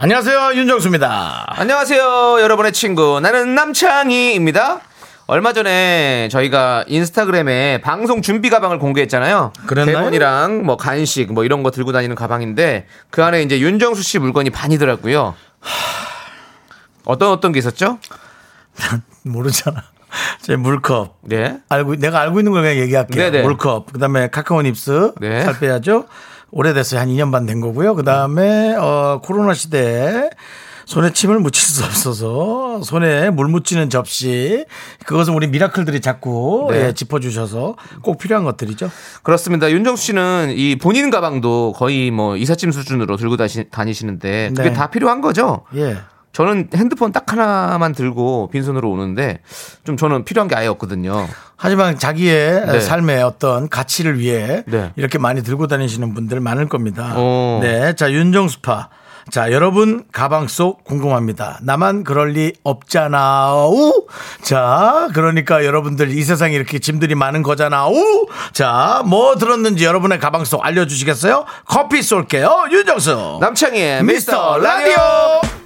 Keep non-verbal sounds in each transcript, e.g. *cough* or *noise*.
안녕하세요 윤정수입니다. 안녕하세요, 여러분의 친구. 나는 남창희입니다. 얼마 전에 저희가 인스타그램에 방송 준비 가방을 공개했잖아요. 그랬나요? 대본이랑 뭐 간식 뭐 이런 거 들고 다니는 가방인데 그 안에 이제 윤정수 씨 물건이 반이더라고요. 어떤 어떤 게 있었죠? 모르잖아. 제 물컵. 네. 알고 내가 알고 있는 걸 그냥 얘기할게요. 네네. 물컵. 그다음에 카카오 닙스 네. 살 빼야죠. 오래됐어요. 한 2년 반 된 거고요. 그 다음에 어 코로나 시대에 손에 침을 묻힐 수 없어서 손에 물 묻히는 접시 그것은 우리 미라클들이 자꾸 네. 예, 짚어주셔서 꼭 필요한 것들이죠. 그렇습니다. 윤정수 씨는 이 본인 가방도 거의 뭐 이삿짐 수준으로 들고 다시, 다니시는데 그게 네. 다 필요한 거죠? 예. 저는 핸드폰 딱 하나만 들고 빈손으로 오는데 좀 저는 필요한 게 아예 없거든요. 하지만 자기의 네. 삶의 어떤 가치를 위해 네. 이렇게 많이 들고 다니시는 분들 많을 겁니다. 어. 네. 자, 윤정수파. 자, 여러분 가방 속 궁금합니다. 나만 그럴 리 없잖아우. 자, 그러니까 여러분들 이 세상에 이렇게 짐들이 많은 거잖아우. 자, 뭐 들었는지 여러분의 가방 속 알려주시겠어요? 커피 쏠게요. 윤정수. 남창희의 미스터 라디오.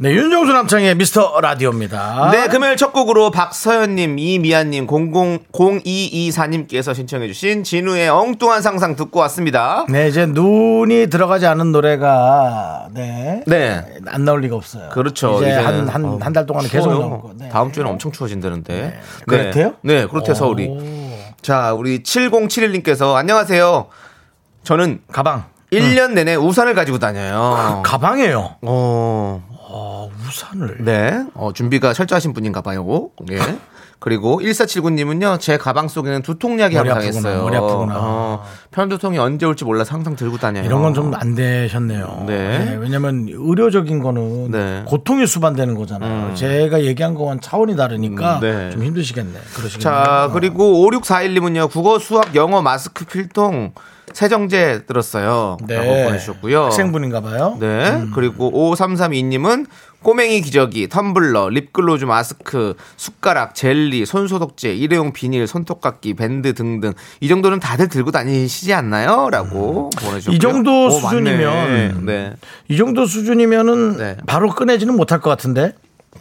네, 윤정수 남창의 미스터 라디오입니다. 네, 금요일 첫 곡으로 박서연님, 이미아님, 000224님께서 신청해주신 진우의 엉뚱한 상상 듣고 왔습니다. 네, 이제 눈이 들어가지 않은 노래가 네. 네. 안 나올 리가 없어요. 그렇죠. 이제 한 한 어, 한달 동안은 계속. 나오고. 네. 다음 주에는 엄청 추워진다는데. 네. 그렇대요? 네, 그렇대요, 서울이. 자, 우리 7071님께서 안녕하세요. 저는 가방. 1년 내내 우산을 가지고 다녀요. 가방이에요. 어, 어, 우산을. 네. 어, 준비가 철저하신 분인가 봐요. 예. *laughs* 그리고 1479님은요, 제 가방 속에는 두통약이 머리 항상 아프구나, 있어요. 머리 아프구나. 어, 편두통이 언제 올지 몰라서 항상 들고 다녀요. 이런 건 좀 안 되셨네요. 네. 왜냐면 의료적인 거는 네. 고통이 수반되는 거잖아요. 제가 얘기한 거와는 차원이 다르니까 음, 네. 좀 힘드시겠네. 그러시겠네요. 자, 그리고 5641님은요, 국어, 수학, 영어, 마스크, 필통, 세정제 들었어요. 네. 라고 보내주셨고요. 학생분인가 봐요. 네. 그리고 5332님은 꼬맹이 기저귀, 텀블러, 립글로즈 마스크, 숟가락, 젤리, 손소독제, 일회용 비닐, 손톱깎이, 밴드 등등 이 정도는 다들 들고 다니시지 않나요? 라고 보내주셨고요. 이 정도 오, 수준이면. 네. 이 정도 수준이면은 네. 바로 꺼내지는 못할 것 같은데.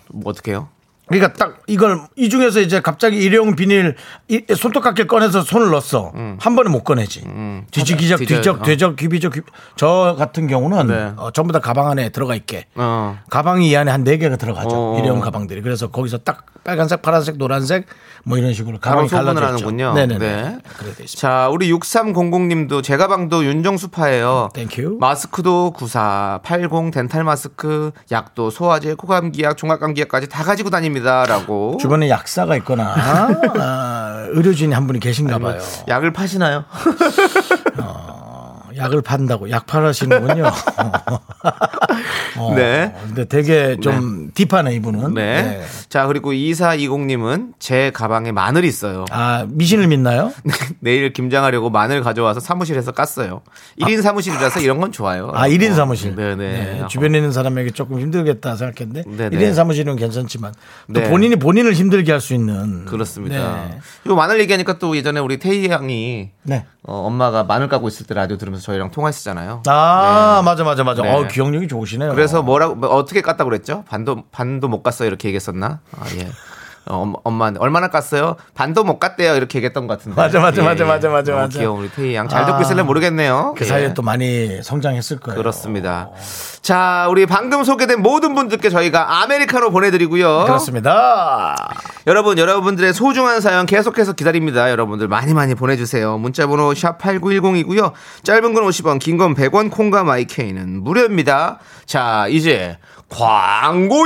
뭐 어떡해요? 그러니까 딱 이걸 이 중에서 이제 갑자기 일회용 비닐 이- 손톱깎이 꺼내서 손을 넣었어. 한 번에 못 꺼내지. 뒤지기적 뒤져- 뒤적 어. 뒤적 귀비적 귀. 저 같은 경우는 네. 어, 전부 다 가방 안에 들어가 있게. 어. 가방이 이 안에 한 네 개가 들어가죠. 어. 일회용 가방들이. 그래서 거기서 딱 빨간색, 파란색, 노란색 뭐 이런 식으로 가방이 갈라져. 하는군요. 네네네. 네. 그래 돼 있습니다. 자, 우리 6300님도 제 가방도 윤정수파예요. Thank you. 마스크도 94, 80 dental 마스크, 약도 소화제, 코감기약, 종합감기약까지 다 가지고 다닙니다 라고. 주변에 약사가 있거나 *laughs* 아, 의료진이 한 분이 계신가 봐요. 약을 파시나요? *laughs* 약을 판다고 약 팔으시는군요. *laughs* 어, 네. 근데 되게 좀 deep하네 이분은. 네. 네. 자, 그리고 2420님은 제 가방에 마늘이 있어요. 아 미신을 믿나요? 내일 김장하려고 마늘 가져와서 사무실에서 깠어요. 1인 사무실이라서 이런 건 좋아요. 아 1인 사무실. 네네. 네, 주변에 있는 사람에게 조금 힘들겠다 생각했는데 네네. 1인 사무실은 괜찮지만 또 네. 본인이 본인을 힘들게 할 수 있는. 그렇습니다. 네. 이거 마늘 얘기하니까 또 예전에 우리 태희 양이 네. 어, 엄마가 마늘 까고 있을 때 라디오 들으면서 저희랑 통화했었잖아요. 아 맞아 맞아 맞아. 네. 어 기억력이 좋으시네요. 그래서 뭐라고 뭐 어떻게 깠다고 그랬죠? 반도 반도 못 깠어요 이렇게 얘기했었나? 아 예. 어, 엄- 엄마한테 얼마나 깠어요? 반도 못 깠대요 이렇게 얘기했던 것 같은데. 맞아, 맞아, 예, 맞아, 예. 맞아, 맞아, 너무 맞아. 귀여운 우리 태희 양 잘 듣고 아, 있을래 모르겠네요. 그 예. 사이에 또 많이 성장했을 거예요. 그렇습니다. 자, 우리 방금 소개된 모든 분들께 저희가 아메리카노 보내드리고요. 그렇습니다. 여러분, 여러분들의 소중한 사연 계속해서 기다립니다. 여러분들 많이 많이 보내주세요. 문자번호 샵8910이고요. 짧은 건 50원, 긴 건 100원, 콩과 마이케이는 무료입니다. 자, 이제 광고요!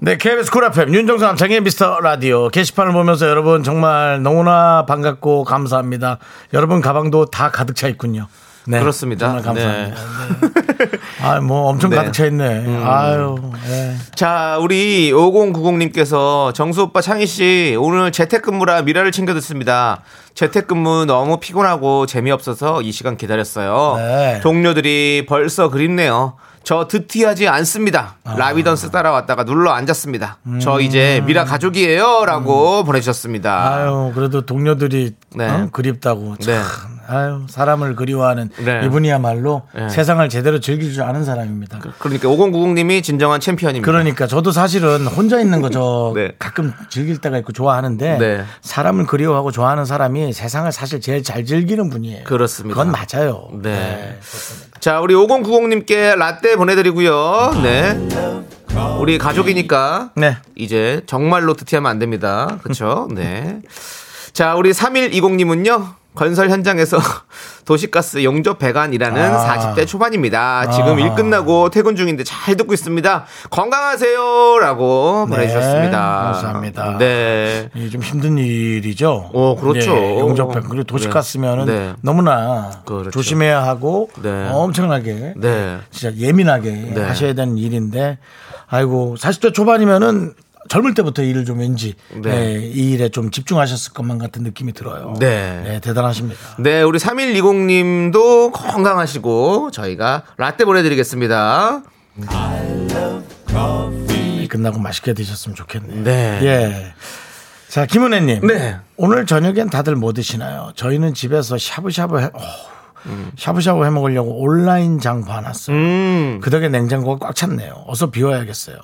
네, KBS Cool FM 윤정수 남창희의 미스터 라디오 게시판을 보면서 여러분 정말 너무나 반갑고 감사합니다. 여러분 가방도 다 가득 차 있군요. 네, 그렇습니다. 정말 감사합니다. 네. 아, 뭐 엄청 네. 가득 차 있네. 아유, 예. 자, 우리 5090님께서 정수 오빠 창희 씨 오늘 재택근무라 미라를 챙겨 듣습니다. 재택근무 너무 피곤하고 재미없어서 이 시간 기다렸어요. 네. 동료들이 벌써 그립네요. 저 듣튀하지 않습니다. 아. 라비던스 따라왔다가 눌러 앉았습니다. 음. 저 이제 미라 가족이에요 라고 보내주셨습니다. 아유, 그래도 동료들이 네. 어? 그립다고. 참, 네. 아유, 사람을 그리워하는 네. 이분이야말로 네. 세상을 제대로 즐길 줄 아는 사람입니다. 그러니까 5090님이 진정한 챔피언입니다. 그러니까 저도 사실은 혼자 있는 거저 *laughs* 네. 가끔 즐길 때가 있고 좋아하는데 네. 사람을 그리워하고 좋아하는 사람이 세상을 사실 제일 잘 즐기는 분이에요. 그렇습니다. 그건 맞아요. 네. 자, 우리 5090님께 라떼 보내드리고요. 네. 우리 가족이니까 네. 이제 정말로 드티하면 안 됩니다. 그렇죠? 네. 자, 우리 3120님은요. 건설 현장에서 *laughs* 도시가스 용접 배관이라는 아. 40대 초반입니다. 지금 아하. 일 끝나고 퇴근 중인데 잘 듣고 있습니다. 건강하세요라고 네, 보내주셨습니다. 감사합니다. 네. 좀 힘든 일이죠. 어, 그렇죠. 예, 용접백 그리고 도시가스면은 네. 너무나 그렇죠. 조심해야 하고 네. 엄청나게 네. 진짜 예민하게 네. 하셔야 되는 일인데 아이고 40대 초반이면은 젊을 때부터 일을 좀 왠지 네. 예, 이 일에 좀 집중하셨을 것만 같은 느낌이 들어요. 네. 예, 대단하십니다. 네, 우리 3120님도 건강하시고 저희가 라떼 보내드리겠습니다. 예, 끝나고 맛있게 드셨으면 좋겠네요. 네. 예. 자, 김은혜님. 네. 오늘 저녁엔 다들 뭐 드시나요? 저희는 집에서 샤브샤브 해, 어, 샤브샤브 해 먹으려고 온라인 장 봐놨어요. 음, 그 덕에 냉장고가 꽉 찼네요. 어서 비워야겠어요.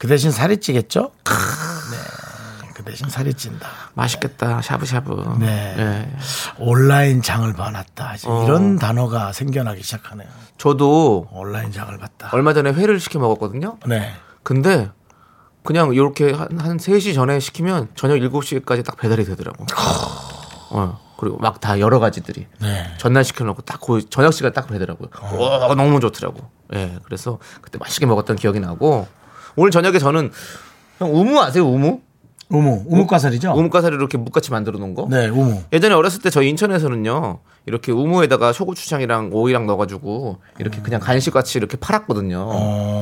그 대신 살이 찌겠죠? 네. 그 대신 살이 찐다. 맛있겠다. 샤브샤브. 네. 온라인 장을 봐놨다. 어. 이런 단어가 생겨나기 시작하네요. 저도 온라인 장을 봤다. 얼마 전에 회를 시켜 먹었거든요. 네. 근데 그냥 이렇게 한, 한 3시 전에 시키면 저녁 7시까지 딱 배달이 되더라고. 어, 그리고 막 다 여러 가지들이. 네. 전날 시켜놓고 딱 그 저녁 시간 딱 되더라고요. 와, 너무 좋더라고. 예, 그래서 그때 맛있게 먹었던 기억이 나고 오늘 저녁에 저는 형 우무 아세요? 우무? 우무, 우무가살이죠? 우무가사를 이렇게 묵같이 만들어 놓은 거. 네, 우무. 예전에 어렸을 때 저희 인천에서는요 이렇게 우무에다가 소고추장이랑 오이랑 넣어가지고 이렇게 그냥 간식같이 이렇게 팔았거든요.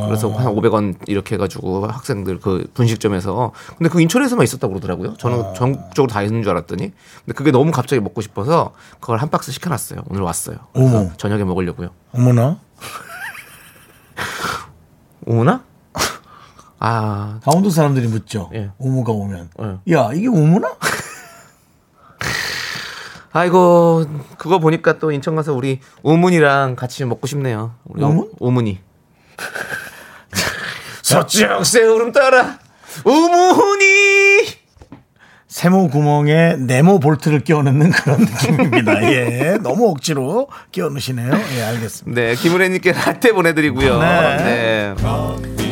그래서 한 500원 이렇게 해가지고 학생들 그 분식점에서 근데 그 인천에서만 있었다고 그러더라고요. 저는 전국적으로 다 있는 줄 알았더니 근데 그게 너무 갑자기 먹고 싶어서 그걸 한 박스 시켜놨어요. 오늘 왔어요. 어머. 저녁에 먹으려고요. 어머나. 우무나? *laughs* 아 강원도 사람들이 묻죠. 예. 우무가 오면. 예. 야, 이게 우무나? *laughs* 아이고 그거 보니까 또 인천 가서 우리 우문이랑 같이 먹고 싶네요. 우리 우문? 우문이. *laughs* 서쪽 새우름 따라 우문이. 세모 구멍에 네모 볼트를 끼워 넣는 그런 느낌입니다. *laughs* 예. 너무 억지로 끼워 넣으시네요. 예, 알겠습니다. 네 김은혜님께 라떼 보내드리고요. 네. 네.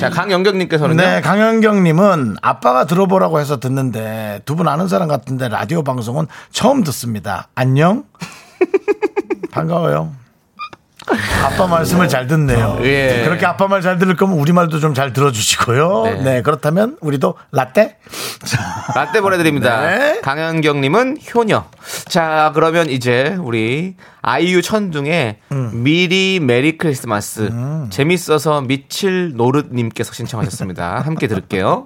자 강영경님께서는요. 네, 강현경님은 아빠가 들어보라고 해서 듣는데 두 분 아는 사람 같은데 라디오 방송은 처음 듣습니다. 안녕? *laughs* 반가워요. 아빠 말씀을 잘 듣네요. 예. 그렇게 아빠 말 잘 들을 거면 우리 말도 좀 잘 들어주시고요. 네. 네. 그렇다면 우리도 라떼? 라떼 보내드립니다. 네. 강현경님은 효녀. 자, 그러면 이제 우리 아이유 천둥의 음. 미리 메리 크리스마스. 재밌어서 미칠 노릇님께서 신청하셨습니다. 함께 들을게요.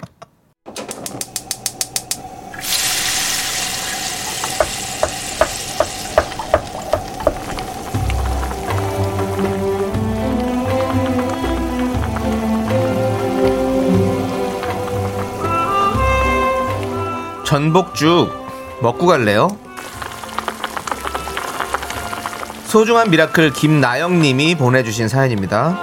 전복죽 먹고 갈래요? 소중한 miracle 김나영 님이 보내주신 사연입니다.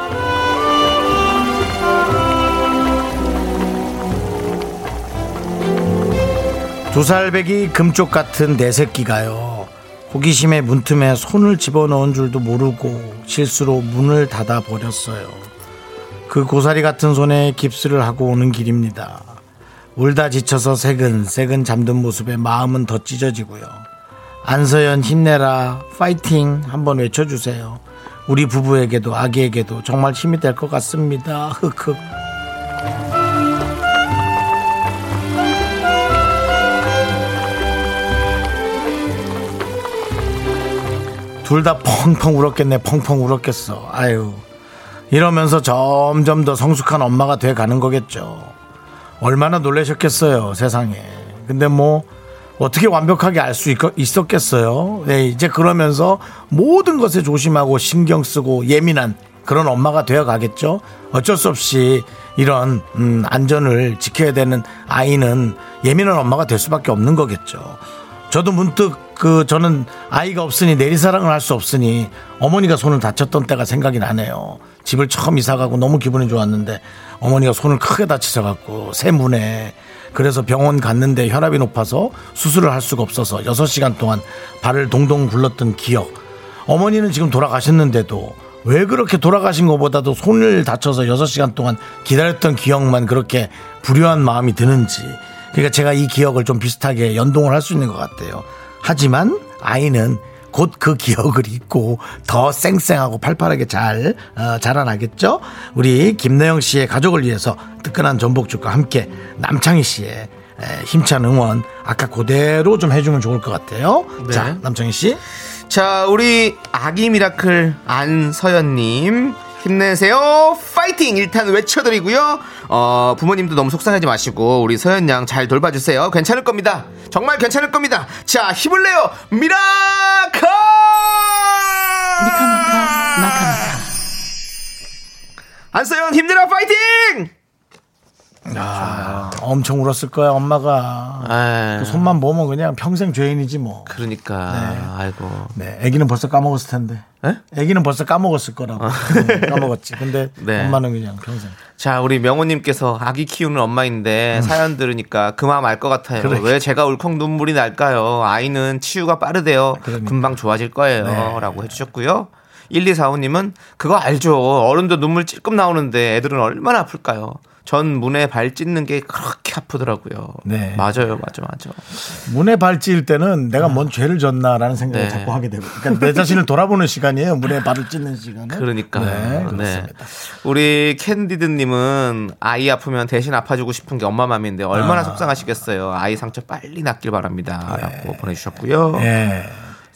두 살배기 금쪽 같은 내 새끼가요. 호기심에 문틈에 손을 집어넣은 줄도 모르고 실수로 문을 닫아 버렸어요. 그 고사리 같은 손에 깁스를 하고 오는 길입니다. 울다 지쳐서 새근새근 잠든 모습에 마음은 더 찢어지고요. 안서연 힘내라 파이팅 한번 외쳐주세요. 우리 부부에게도 아기에게도 정말 힘이 될 것 같습니다. 흑흑. 둘 다 펑펑 울었겠네 펑펑 울었겠어 아유 이러면서 점점 더 성숙한 엄마가 돼 가는 거겠죠. 얼마나 놀라셨겠어요, 세상에. 근데 뭐, 어떻게 완벽하게 알 수 있었겠어요? 네, 이제 그러면서 모든 것에 조심하고 신경 쓰고 예민한 그런 엄마가 되어 가겠죠? 어쩔 수 없이 이런, 음, 안전을 지켜야 되는 아이는 예민한 엄마가 될 수밖에 없는 거겠죠. 저도 문득 그 저는 아이가 없으니 내리사랑을 할 수 없으니 어머니가 손을 다쳤던 때가 생각이 나네요. 집을 처음 이사 가고 너무 기분이 좋았는데 어머니가 손을 크게 다치셔 갖고 새 문에 그래서 병원 갔는데 혈압이 높아서 수술을 할 수가 없어서 6시간 동안 발을 동동 굴렀던 기억. 어머니는 지금 돌아가셨는데도 왜 그렇게 돌아가신 것보다도 손을 다쳐서 6시간 동안 기다렸던 기억만 그렇게 불효한 마음이 드는지. 그러니까 제가 이 기억을 좀 비슷하게 연동을 할 수 있는 것 같아요. 하지만 아이는 곧 그 기억을 잊고 더 쌩쌩하고 팔팔하게 잘 어, 자라나겠죠. 우리 김나영 씨의 가족을 위해서 뜨끈한 전복죽과 함께 남창희 씨의 에, 힘찬 응원 아까 그대로 좀 해주면 좋을 것 같아요. 네. 자, 남창희 씨. 자, 우리 아기 miracle 안서연님. 힘내세요. 파이팅! 일단 외쳐드리고요. 어, 부모님도 너무 속상하지 마시고, 우리 서연 양잘 돌봐주세요. 괜찮을 겁니다. 정말 괜찮을 겁니다. 자, 힘을 내요! miracle! 안서연 힘내라! 파이팅! 아, 엄청 울었을 거야 엄마가. 아, 그 손만 보면 그냥 평생 죄인이지 뭐. 그러니까, 네. 아이고. 네, 아기는 벌써 까먹었을 텐데. 에? 아기는 벌써 까먹었을 거라고. 음, 까먹었지. 근데 *laughs* 네. 엄마는 그냥 평생. 자, 우리 명호님께서 아기 키우는 엄마인데 사연 들으니까 그 마음 알것 같아요. 음. 그래. 왜 제가 울컥 눈물이 날까요? 아이는 치유가 빠르대요. 그러니까. 금방 좋아질 거예요. 네. 라고 해주셨고요. 1245님은 그거 알죠. 어른도 눈물 찔끔 나오는데 애들은 얼마나 아플까요? 전 문에 발 찢는 게 그렇게 아프더라고요. 네. 맞아요, 맞아, 맞아. 문에 발 찌일 때는 내가 뭔 죄를 졌나라는 생각을 네. 자꾸 하게 되고. 그러니까 내 자신을 돌아보는 시간이에요. 문에 발을 찢는 시간은. 그러니까. 네, 네. 그렇습니다. 우리 캔디드님은 아이 아프면 대신 아파주고 싶은 게 엄마 맘인데 얼마나 아. 속상하시겠어요. 아이 상처 빨리 낫길 바랍니다. 라고 보내주셨고요. 예.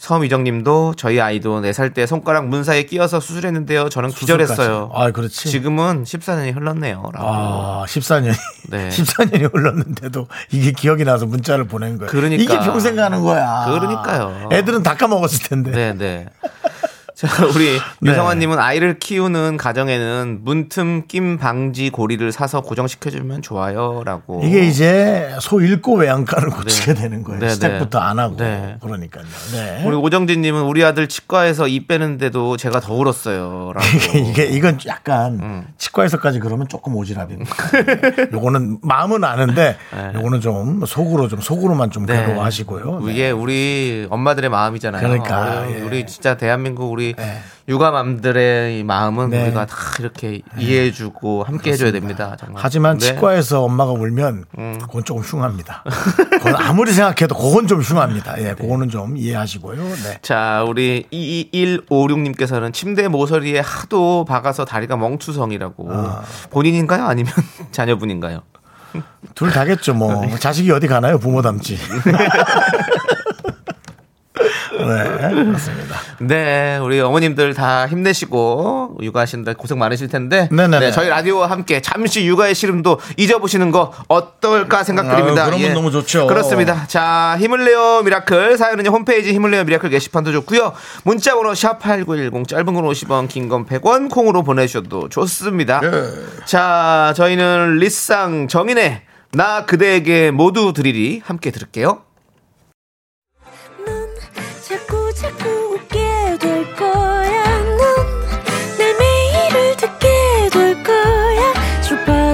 서미정님도 저희 아이도 4살 때 손가락 문 사이에 끼어서 수술했는데요. 저는 기절했어요. 아, 그렇지. 지금은 14년이 흘렀네요. 라고. 아, 14년이. 네. *laughs* 14년이 흘렀는데도 이게 기억이 나서 문자를 보낸 거예요. 그러니까. 이게 평생 가는 거야. 그러니까요. 애들은 다 까먹었을 텐데. 네, 네. 자, 우리 네. 유성환님은 아이를 키우는 가정에는 문틈 낌 방지 고리를 사서 고정시켜주면 좋아요라고. 이게 이제 소 잃고 외양간을 고치게 되는 거예요. 네, 네. 시작부터 안 하고. 네. 그러니까요. 네. 우리 오정진님은 우리 아들 치과에서 입 빼는데도 제가 더 울었어요라고. 이게, 이게 이건 약간 음. 치과에서까지 그러면 조금 오지랖입니다. *laughs* 요거는 마음은 아는데 요거는 좀 속으로 좀 속으로만 좀 네. 괴로워하시고요. 네. 이게 우리 엄마들의 마음이잖아요. 그러니까, 우리, 예. 우리 진짜 대한민국 우리 네. 육아맘들의 이 마음은 네. 우리가 다 이렇게 이해해주고 함께 해줘야 됩니다. 정말. 하지만 네. 음. 치과에서 엄마가 울면 그건 조금 흉합니다. 그건 아무리 생각해도 그건 좀 흉합니다. 예, 그거는 좀 이해하시고요. 네. 자, 우리 22156님께서는 침대 모서리에 하도 박아서 다리가 멍투성이라고. 아. 본인인가요? 아니면 *laughs* 자녀분인가요? 둘 다겠죠, 뭐. 자식이 어디 가나요? 부모 닮지. *laughs* 네, 그렇습니다. 네, 우리 어머님들 다 힘내시고 육아하시는데 고생 많으실 텐데 네네네. 네, 저희 라디오와 함께 잠시 육아의 시름도 잊어보시는 거 어떨까 생각드립니다. 예. 아유, 그러면 너무 좋죠. 그렇습니다. 자, 힘을 내요 miracle 사연은 홈페이지 힘을 내요 miracle 게시판도 좋고요. 문자번호 샵 8910 짧은 건 50원, 긴 건 100원 콩으로 보내주셔도 좋습니다. 예. 자, 저희는 리쌍 정인의 나 그대에게 모두 드리리 함께 들을게요.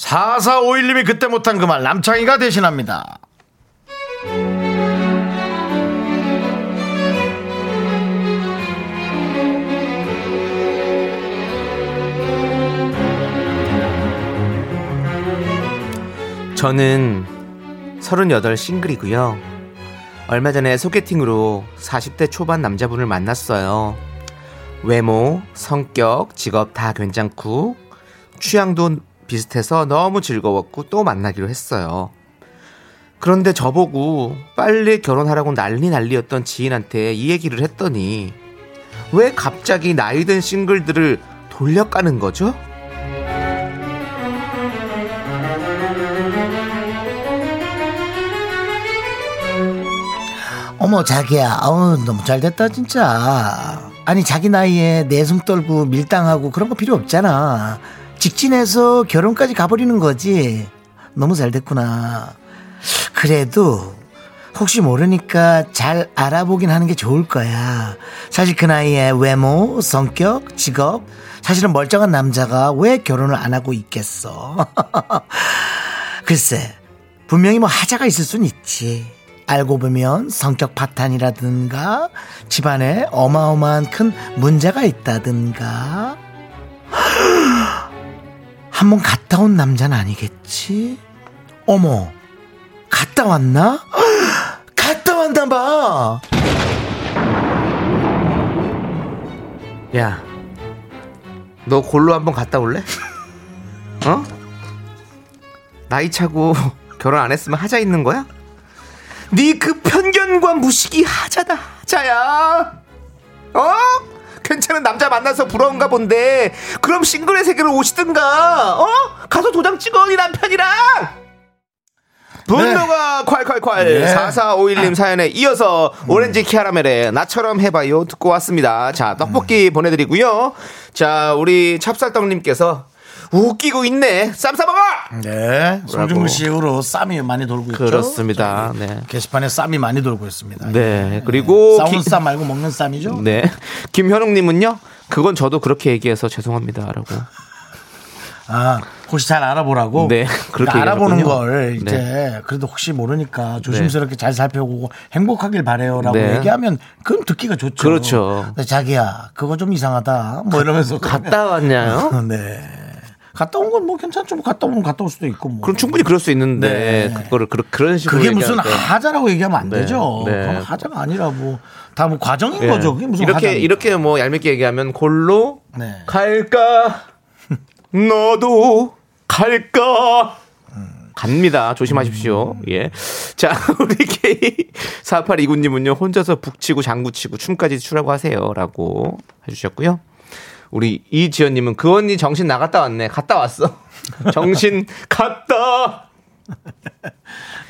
4451님이 그때 못한 그 말 남창희가 대신합니다. 저는 38 싱글이고요. 얼마 전에 소개팅으로 40대 초반 남자분을 만났어요. 외모, 성격, 직업 다 괜찮고 취향도 비슷해서 너무 즐거웠고 또 만나기로 했어요. 그런데 저보고 빨리 결혼하라고 난리 난리였던 지인한테 이 얘기를 했더니 왜 갑자기 나이든 싱글들을 돌려까는 거죠? 어머 자기야 어우 너무 잘 됐다 진짜 아니 자기 나이에 내숭 떨고 밀당하고 그런 거 필요 없잖아 직진해서 결혼까지 가버리는 거지. 너무 잘 됐구나. 그래도 혹시 모르니까 잘 알아보긴 하는 게 좋을 거야. 사실 그 나이에 외모 성격 직업 사실은 멀쩡한 남자가 왜 결혼을 안 하고 있겠어? *laughs* 글쎄 분명히 뭐 하자가 있을 순 있지. 알고 보면 성격 파탄이라든가 집안에 어마어마한 큰 문제가 있다든가 한 번 갔다 온 남자는 아니겠지? 어머, 갔다 왔나? *gasps* 갔다 왔나 봐. 야, 너 골로 한번 갔다 올래? *laughs* 어? 나이 차고 *laughs* 결혼 안 했으면 하자 있는 거야? 네 그 편견과 무식이 하자다 하자야. 어? 괜찮은 남자 만나서 부러운가 본데. 그럼 싱글의 세계로 오시든가. 어? 가서 도장 찍어 네 남편이랑. 분노가 콸콸콸. 네. 4451님 사연에 이어서 오렌지 캐러멜의 나처럼 해봐요 듣고 왔습니다. 자 떡볶이 보내드리고요. 자 우리 찹쌀떡님께서 웃기고 있네 쌈 싸먹어 네, 송중근 씨 이후로 쌈이 많이 돌고 있죠. 그렇습니다 네. 게시판에 쌈이 많이 돌고 있습니다. 네 그리고 싸우는 기- 쌈 말고 먹는 쌈이죠? 네 김현웅님은요 그건 저도 그렇게 얘기해서 죄송합니다 라고 아, 혹시 잘 알아보라고. 네, 그렇게 그러니까 알아보는 얘기하셨군요. 걸 이제 네. 그래도 혹시 모르니까 조심스럽게 잘 살펴보고 행복하길 바래요라고 네. 얘기하면 그건 듣기가 좋죠. 그렇죠. 자기야, 그거 좀 이상하다. 뭐 이러면서 갔다 왔냐요? *laughs* 네. 갔다 온 건 뭐 괜찮죠. 뭐 갔다 오면 갔다 올 수도 있고 뭐. 그럼 충분히 그럴 수 있는데 네. 그거를 그런 식으로 그게 무슨. 하자라고 얘기하면 안 네, 되죠. 네. 그건 하자가 아니라 뭐 다 뭐 과정인 예. 거죠. 그게 무슨 이렇게 하자입니까? 이렇게 뭐 얄밉게 얘기하면 골로 네. 갈까 *laughs* 너도 갈까 갑니다. 조심하십시오. 음. 예. 자, *laughs* 우리 K4829님은요, 혼자서 북치고 장구치고 춤까지 추라고 하세요. 라고 해주셨고요. 우리 이지연님은 그 언니 정신 나갔다 왔네. 갔다 왔어. *laughs* 정신 갔다!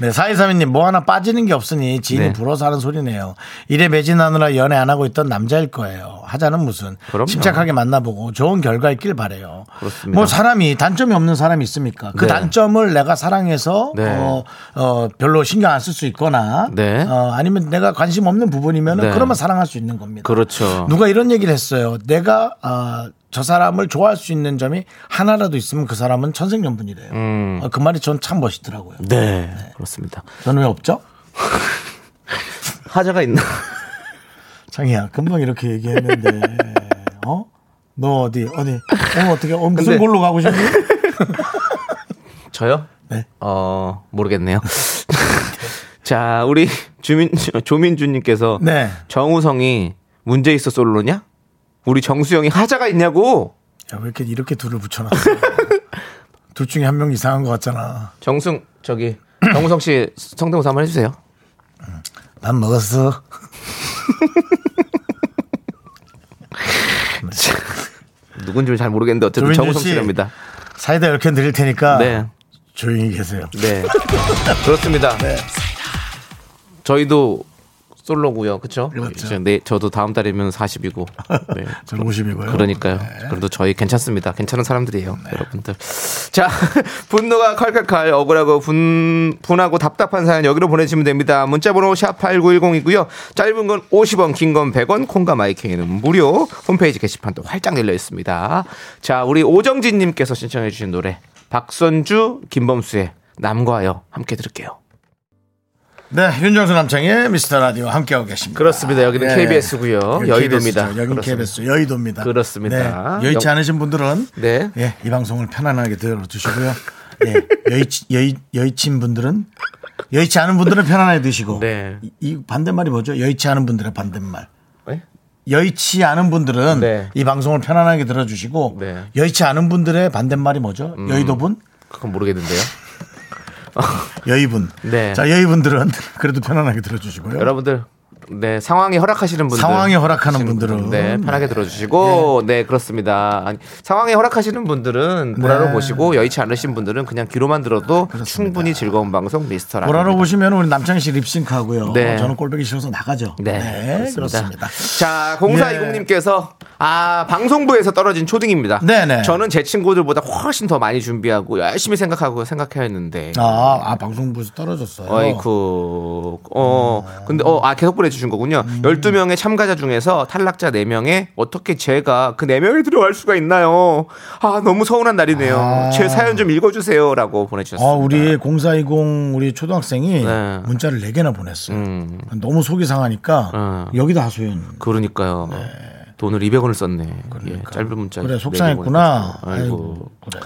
네, 4232님, 뭐 하나 빠지는 게 없으니 지인이 네. 불어서 하는 소리네요. 일에 매진하느라 연애 안 하고 있던 남자일 거예요. 하자는 무슨. 그럼요. 침착하게 만나보고 좋은 결과 있길 바래요. 그렇습니다. 뭐 사람이 단점이 없는 사람이 있습니까? 그 네. 단점을 내가 사랑해서 네. 어, 어, 별로 신경 안 쓸 수 있거나 네. 어, 아니면 내가 관심 없는 부분이면은 네. 그러면 사랑할 수 있는 겁니다. 그렇죠. 누가 이런 얘기를 했어요. 내가 어, 저 사람을 좋아할 수 있는 점이 하나라도 있으면 그 사람은 천생연분이래요. 음. 어, 그 말이 전 참 멋있더라고요. 네. 그렇습니다. 저는 왜 없죠? *laughs* 하자가 있나? 장이야, 금방 이렇게 얘기했는데, 어? 너 어디, 어디, 어, 어떻게, 어, 무슨 근데- 골로 가고 싶니? *laughs* 저요? 네. 어, 모르겠네요. *laughs* 자, 우리 주민, 조민주님께서 네. 정우성이 문제 있어 솔로냐? 우리 정수영이 하자가 있냐고? 야, 왜 이렇게, 이렇게 둘을 붙여놨어? *laughs* 둘 중에 한 명 이상한 것 같잖아. 정승, 저기, 정우성 씨 성대모사 한번 해주세요. 난 먹었어. 누군지 잘 모르겠는데 어쨌든 정우성 씨. 씨랍니다. 사이다 10캔 드릴 테니까. 네. 조용히 계세요. 네. 그렇습니다. 저희도 솔로고요. 그렇죠? 그렇죠. 네, 저도 다음 달이면 40이고. 네. *laughs* 저는 50이고요. 그러니까요. 그래도 저희 괜찮습니다. 괜찮은 사람들이에요, 여러분들. 자, *laughs* 분노가 칼칼칼 억울하고 분 분하고 답답한 사연 여기로 보내주시면 됩니다. 문자번호 샵 #8910이고요. 짧은 건 50원, 긴 건 100원, 콩과 마이크는 무료. 홈페이지 게시판도 활짝 열려 있습니다. 자, 우리 오정진님께서 신청해주신 노래 박선주, 김범수의 남과여 함께 들을게요. 네, 윤정수 남창의 미스터 라디오 함께하고 계십니다. 그렇습니다. 여기는 KBS고요. 여의도입니다. 여기는. KBS 여의도입니다. 그렇습니다. 네, 여의치 영- 않으신 분들은 네. 예, 이 방송을 편안하게 들어주시고요. 예. 여의치, 여의, 여의친 분들은 여의치 않은 분들은 편안하게 드시고 네. 이, 이 반대말이 뭐죠? 여의치 않은 분들의 반대말. 네? 여의치 않은 분들은 네. 이 방송을 편안하게 들어주시고 네. 음. 여의치 않은 분들의 반대말이 뭐죠? 여의도 분, 그건 모르겠는데요. 여의분. 네. 자 여의분들은 *laughs* 그래도 편안하게 들어주시고요. 여러분들 네 상황이 허락하시는 분들 상황이 허락하는 분들은 네 편하게 들어주시고 네, 그렇습니다 아니, 상황이 허락하시는 분들은 보라로 네. 보시고 여의치 않으신 분들은 그냥 귀로만 들어도 충분히 즐거운 방송 미스터 보라로 보시면 우리 남창희 씨 립싱크하고요. 네. 저는 꼴보기 싫어서 나가죠. 네, 그렇습니다. 자, 0420님께서 아 방송부에서 떨어진 초딩입니다. 네네. 저는 제 친구들보다 훨씬 더 많이 준비하고 열심히 생각하고 생각해야 했는데. 아, 아 방송부에서 떨어졌어요. 어이쿠. 어, 근데, 어, 아, 계속 보내주 신 거군요. 음. 12명의 참가자 중에서 탈락자 4명에 어떻게 제가 그 4명에 들어갈 수가 있나요? 아, 너무 서운한 날이네요. 아. 제 사연 좀 읽어주세요. 라고 보내주셨습니다. 아, 우리 0420 우리 초등학생이 네. 문자를 4개나 보냈어요. 음. 너무 속이 상하니까 어. 여기다 하소연. 그러니까요. 돈을 200원을 썼네. 예, 짧은 문자. 네. 그래 네 속상했구나. 아이고. 아이고, 그래.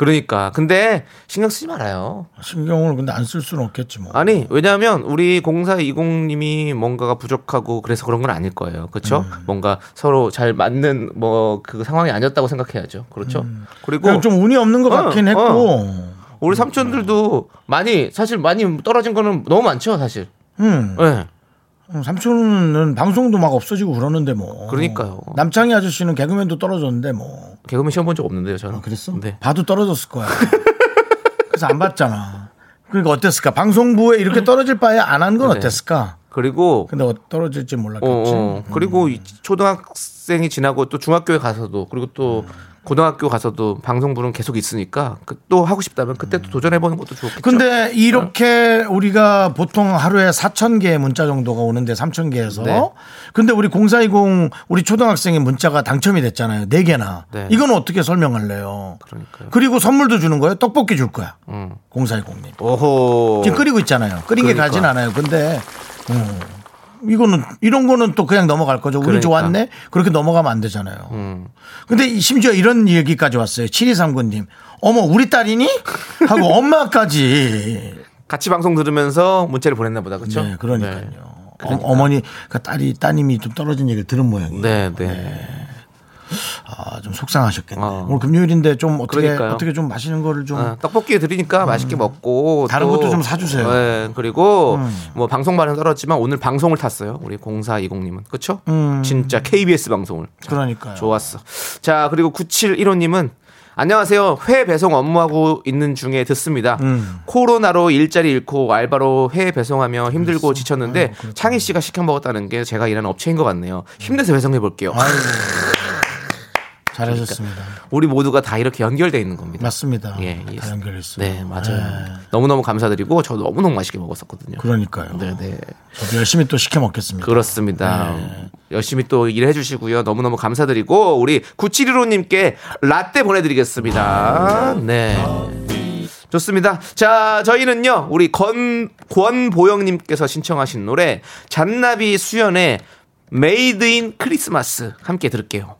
그러니까. 근데 신경 쓰지 말아요. 신경을 근데 안 쓸 수는 없겠지 뭐. 아니, 왜냐하면 우리 0420님이 뭔가가 부족하고 그래서 그런 건 아닐 거예요. 그렇죠? 음. 뭔가 서로 잘 맞는 뭐 그 상황이 아니었다고 생각해야죠. 그렇죠? 그리고 그냥 좀 운이 없는 것 어, 같긴 어. 했고. 우리 삼촌들도 많이 사실 많이 떨어진 거는 너무 많죠, 사실. 음. 예. 삼촌은 방송도 막 없어지고 그러는데 뭐. 그러니까요. 남창희 아저씨는 개그맨도 떨어졌는데 뭐. 개그맨 시험 본 적 없는데요, 저는. 아, 그랬어? 네. 봐도 떨어졌을 거야. 그래서 안 봤잖아. 그러니까 어땠을까? 방송부에 이렇게 떨어질 바에 안 한건 네. 어땠을까? 그리고 근데 어- 떨어질지 어, 몰랐겠지. 어. 그리고 이 초등학생이 지나고 또 중학교에 가서도 그리고 또 고등학교 가서도 방송부는 계속 있으니까 그또 하고 싶다면 그때 또 도전해보는 것도 좋겠죠. 근데 이렇게 우리가 보통 하루에 4천 개의 문자 정도가 오는데 3천 개에서 네. 근데 우리 0420 우리 초등학생의 문자가 당첨이 됐잖아요. 네 개나. 네. 이건 어떻게 설명할래요? 그러니까요. 그리고 선물도 주는 거예요? 떡볶이 줄 거야. 음. 0420님. 오호. 지금 끓이고 있잖아요. 끓인 그러니까. 게 가진 않아요. 근데 음, 이거는 이런 거는 또 그냥 넘어갈 거죠. 운이 그러니까. 좋았네. 그렇게 넘어가면 안 되잖아요. 음. 근데 이- 심지어 이런 얘기까지 왔어요. 7239님. 어머 우리 딸이니? 하고 *laughs* 엄마까지. 같이 방송 들으면서 문자를 보냈나 보다. 그렇죠? 네, 그러니까요. 어, 머니그 딸이 따님이 좀 떨어진 얘기를 들은 모양이에요. 네, 네. 아, 좀 속상하셨겠네. 어. 오늘 금요일인데 좀 어떻게 그러니까요. 어떻게 좀 맛있는 거를 좀 어, 떡볶이 드리니까 맛있게 먹고 음. 다른 또- 것도 좀 사주세요. 음. 네, 그리고 뭐 방송 반응 떨어졌지만 오늘 방송을 탔어요. 우리 0420님은 그렇죠? 음. 진짜 KBS 방송을. 자, 그러니까요. 좋았어. 자 그리고 9715님은 안녕하세요. 회 배송 업무하고 있는 중에 듣습니다. 음. 코로나로 일자리 잃고 알바로 회 배송하며 힘들고 지쳤는데 창희 씨가 시켜 먹었다는 게 제가 일하는 업체인 것 같네요. 힘내서 배송해 볼게요. *laughs* 잘하셨습니다. 우리 모두가 다 이렇게 연결돼 있는 겁니다. 맞습니다. 예, 다 예. 연결했어요. 네, 맞아요. 너무너무 감사드리고 저 너무너무 맛있게 먹었었거든요. 그러니까요. 네, 네. 저도 열심히 또 시켜 먹겠습니다. 그렇습니다. 네. 열심히 또 일해 주시고요. 너무너무 감사드리고 우리 9715 님께 라떼 보내 드리겠습니다. 네. 좋습니다. 자, 저희는요, 우리 건, 권보영 님께서 신청하신 노래, 잔나비 수연의 Made in Christmas 함께 들을게요.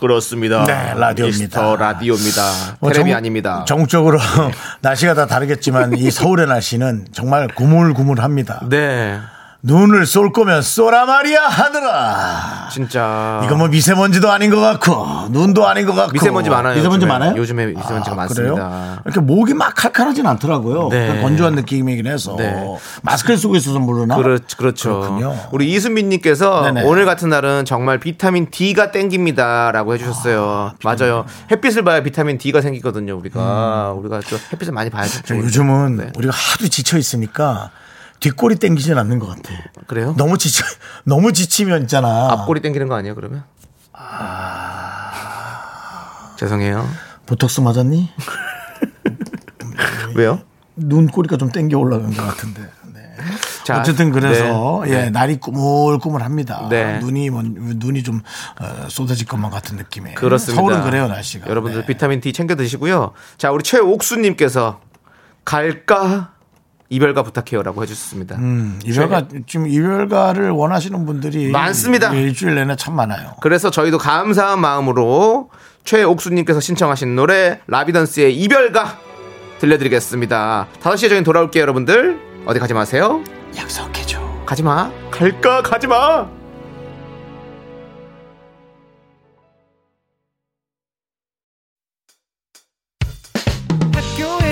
그렇습니다. 네, 라디오입니다. 라디오입니다. 뭐 테레비 정- 아닙니다. 전국적으로 *laughs* 날씨가 다 다르겠지만 이 서울의 날씨는 정말 구물구물합니다. 네. 눈을 쏠 거면 쏘라 말이야 하느라. 진짜. 이거 뭐 미세먼지도 아닌 것 같고 눈도 아닌 것 같고 미세먼지 많아요. 미세먼지 요즘에. 많아요? 요즘에 미세먼지가 많습니다. 그래요? 이렇게 목이 막 칼칼하진 않더라고요. 네. 건조한 느낌이긴 해서 네. 마스크를 쓰고 있어서 모르나? 그렇, 그렇죠. 그렇군요. 우리 이수민님께서 네네. 오늘 같은 날은 정말 비타민 D가 땡깁니다라고 해주셨어요. 맞아요. 햇빛을 봐야 비타민 D가 생기거든요. 우리가 우리가 또 햇빛을 많이 봐야죠. 저 요즘은 네. 우리가 하도 지쳐 있으니까 뒷골이 땡기진 않는 것 같아. 그래요? 너무 지쳐 *laughs* 너무 지치면 있잖아. 앞골이 땡기는 거 아니에요? 그러면? 죄송해요. 보톡스 맞았니? *laughs* 왜요? 눈꼬리가 좀 땡겨 올라간 것 같은데. 네. 자, 어쨌든 그래서 네. 예 네. 날이 꾸물꾸물합니다. 네. 눈이 뭐, 눈이 좀 어, 쏟아질 것만 같은 느낌이에요. 그렇습니다. 서울은 그래요 날씨가. 여러분들 네. 비타민 D 챙겨 드시고요. 자, 우리 최옥수님께서 갈까 이별가 부탁해요라고 해주셨습니다. 음, 이별가 지금 이별가를 원하시는 분들이 많습니다. 일주일 내내 참 많아요. 그래서 저희도 감사한 마음으로 최옥수님께서 신청하신 노래 라비던스의 이별가 들려드리겠습니다. 5시에 저희는 돌아올게요, 여러분들. 어디 가지 마세요. 약속해줘. 가지 마. 갈까? 가지 마.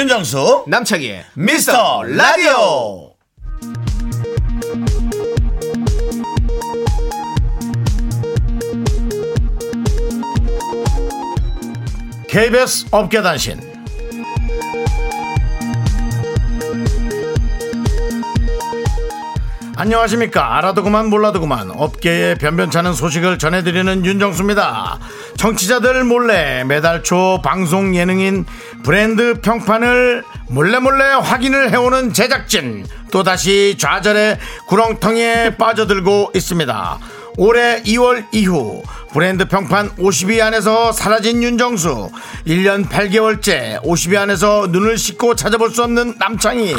윤정수 남창희의 미스터 라디오. KBS 업계단신 안녕하십니까. 알아도 그만 몰라도 그만 업계의 변변찮은 소식을 전해드리는 윤정수입니다. 청취자들 몰래 매달 초 방송 예능인 브랜드 평판을 몰래몰래 확인을 해오는 제작진 또다시 좌절의 구렁텅이에 빠져들고 있습니다 올해 2월 이후 브랜드 평판 50위 안에서 사라진 윤정수 1년 8개월째 50위 안에서 눈을 씻고 찾아볼 수 없는 남창희.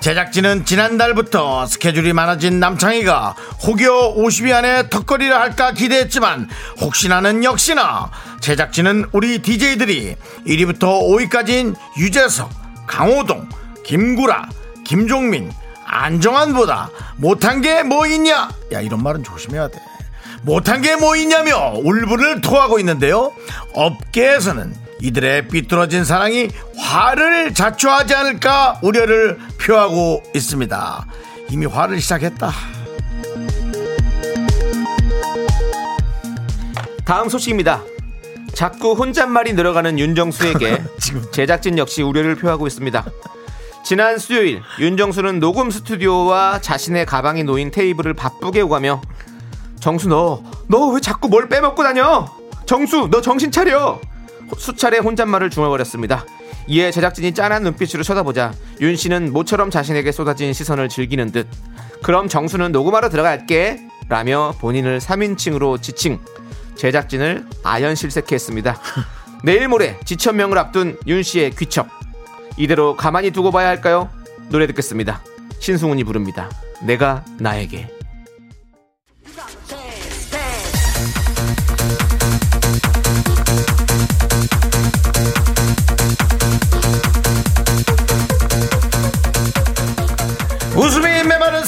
제작진은 지난달부터 스케줄이 많아진 남창희가 혹여 50위 안에 턱걸이를 할까 기대했지만 혹시나는 역시나 제작진은 우리 DJ들이 1위부터 5위까지인 유재석 강호동 김구라 김종민 안정환보다 못한 게 뭐 있냐? 야, 이런 말은 조심해야 돼. 못한 게 뭐 있냐며 울분을 토하고 있는데요. 업계에서는 이들의 삐뚤어진 사랑이 화를 자초하지 않을까 우려를 표하고 있습니다. 이미 화를 시작했다. 다음 소식입니다. 자꾸 혼잣말이 늘어가는 윤정수에게. *laughs* 제작진 역시 우려를 표하고 있습니다. 지난 수요일 윤정수는 녹음 스튜디오와 자신의 가방이 놓인 테이블을 바쁘게 오가며 정수 너 너 왜 자꾸 뭘 빼먹고 다녀? 정수 너 정신 차려. 수차례 혼잣말을 중얼거렸습니다. 이에 제작진이 짠한 눈빛으로 쳐다보자 윤 씨는 모처럼 자신에게 쏟아진 시선을 즐기는 듯 그럼 정수는 녹음하러 들어갈게 라며 본인을 3인칭으로 지칭 제작진을 아연실색케 했습니다. *laughs* 내일 모레 지천명을 앞둔 윤 씨의 귀척 이대로 가만히 두고 봐야 할까요? 노래 듣겠습니다. 신승훈이 부릅니다. 내가 나에게.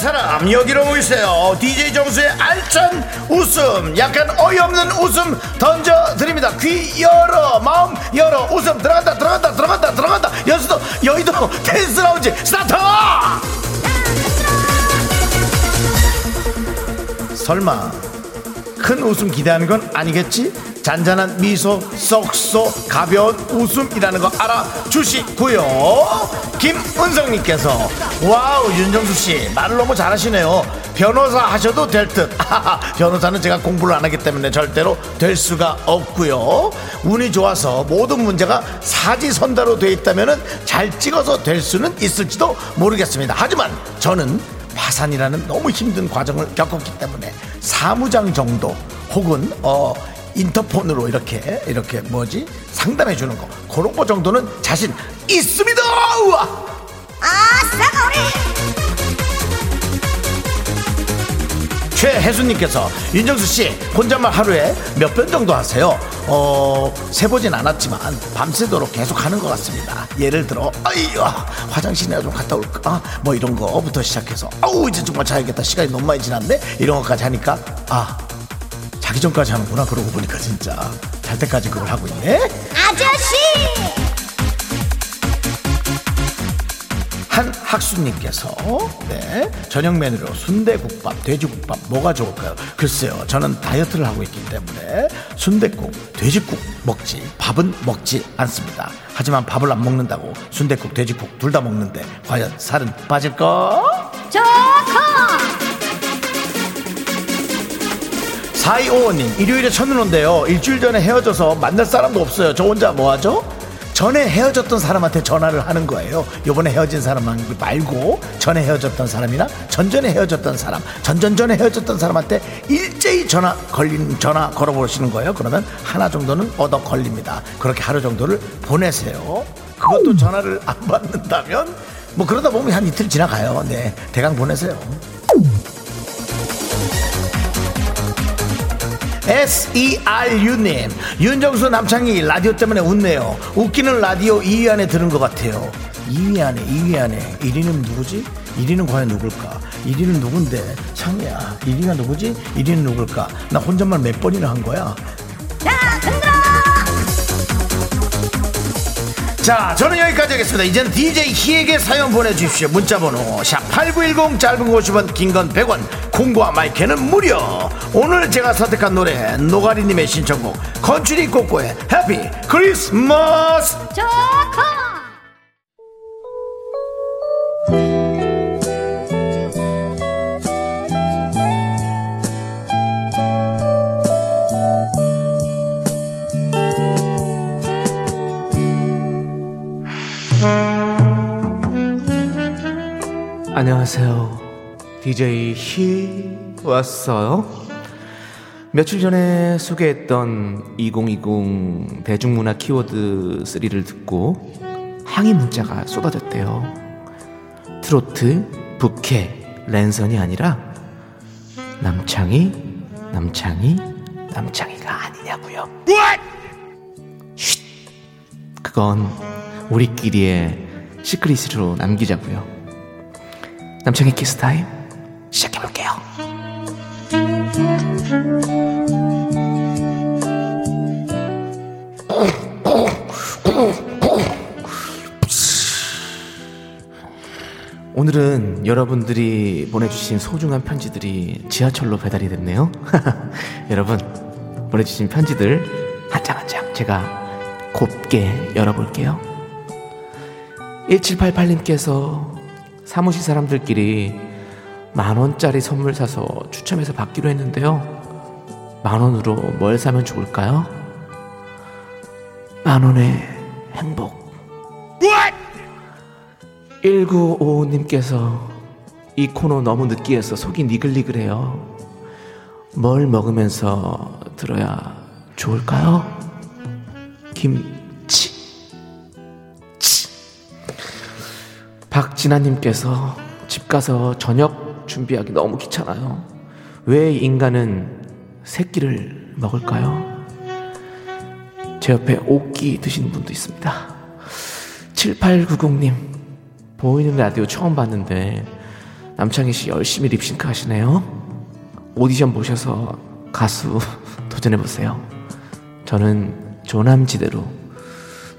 사람 여기로 오세요. DJ 정수의 알찬 웃음 약간 어이없는 웃음 던져드립니다. 귀 열어 마음 열어 웃음. 들어간다 들어간다 들어간다 들어간다. 여수도 여의도 *laughs* 댄스 라운지 스타트! 설마 큰 웃음 기대하는 건 아니겠지? 잔잔한 미소 쏙쏙 가벼운 웃음이라는 거 알아주시고요. 김은성님께서 와우 윤정수 씨 말을 너무 잘하시네요. 변호사 하셔도 될 듯. 변호사는 제가 공부를 안 하기 때문에 절대로 될 수가 없고요. 운이 좋아서 모든 문제가 사지선다로 돼 있다면 잘 찍어서 될 수는 있을지도 모르겠습니다. 하지만 저는 파산이라는 너무 힘든 과정을 겪었기 때문에 사무장 정도 혹은 어 인터폰으로 이렇게 이렇게 뭐지 상담해 주는 거 그런 거 정도는 자신 있습니다. 우와! 최혜수님께서 윤정수 씨 혼잣말 하루에 몇 번 정도 하세요? 어 세보진 않았지만 밤새도록 계속 하는 것 같습니다. 예를 들어 아이야 화장실이나 좀 갔다 올까 뭐 이런 거부터 시작해서 아우 이제 정말 자야겠다 시간이 너무 많이 지났네 이런 것까지 하니까 아 자기 전까지 하는구나 그러고 보니까 진짜. 잘 때까지 그걸 하고 있네. 아저씨! 한 학수님께서 네 저녁 메뉴로 순대국밥 돼지국밥 뭐가 좋을까요? 글쎄요 저는 다이어트를 하고 있기 때문에 순대국 돼지국 먹지 밥은 먹지 않습니다. 하지만 밥을 안 먹는다고 순대국 돼지국 둘 다 먹는데 과연 살은 빠질까? 조 4255님 일요일에 첫눈온데요. 일주일 전에 헤어져서 만날 사람도 없어요. 저 혼자 뭐하죠? 전에 헤어졌던 사람한테 전화를 하는 거예요. 요번에 헤어진 사람 말고 전에 헤어졌던 사람이나 전전에 헤어졌던 사람 전전전에 헤어졌던 사람한테 일제히 전화 걸린 전화 걸어 보시는 거예요. 그러면 하나 정도는 얻어 걸립니다. 그렇게 하루 정도를 보내세요. 그것도 전화를 안 받는다면 뭐 그러다 보면 한 이틀 지나가요. 네 대강 보내세요 SERU님 윤정수 남창희 라디오 때문에 웃네요 웃기는 라디오 2위 안에 들은 것 같아요 2위 안에 2위 안에 1위는 누구지? 1위는 과연 누굴까? 1위는 누군데? 창희야 1위가 누구지? 1위는 누굴까? 나 혼잣말 몇 번이나 한 거야? 자, 저는 여기까지 하겠습니다. 이제는 DJ 희에게 사연 보내주십시오. 문자번호 샵8910 짧은 50원, 긴 건 100원, 콩과 마이크는 무료. 오늘 제가 선택한 노래 노가리님의 신청곡 건추리 꼬꼬의 해피 크리스마스. 조커 안녕하세요. DJ 히 왔어요. 며칠 전에 소개했던 2020 대중문화 키워드 3를 듣고 항의 문자가 쏟아졌대요. 트로트, 부캐, 랜선이 아니라 남창희, 남창희, 남창희가 아니냐고요. 쉿. 그건 우리끼리의 secret으로 남기자고요. 남창희 키스 타임 시작해볼게요. 오늘은 여러분들이 보내주신 소중한 편지들이 지하철로 배달이 됐네요. *laughs* 여러분 보내주신 편지들 한 장 한 장 제가 곱게 열어볼게요. 1788님께서 사무실 사람들끼리 만 원짜리 선물 사서 추첨해서 받기로 했는데요. 만 원으로 뭘 사면 좋을까요? 만 원의 행복. 1955님께서 이 코너 너무 느끼해서 속이 니글니글해요. 뭘 먹으면서 들어야 좋을까요? 김 박진아님께서 집 가서 저녁 준비하기 너무 귀찮아요. 왜 인간은 새끼를 먹을까요? 제 옆에 오끼 드시는 분도 있습니다. 7890님, 보이는 라디오 처음 봤는데 남창희 씨 열심히 립싱크 하시네요. 오디션 보셔서 가수 *laughs* 도전해보세요. 저는 조남지대로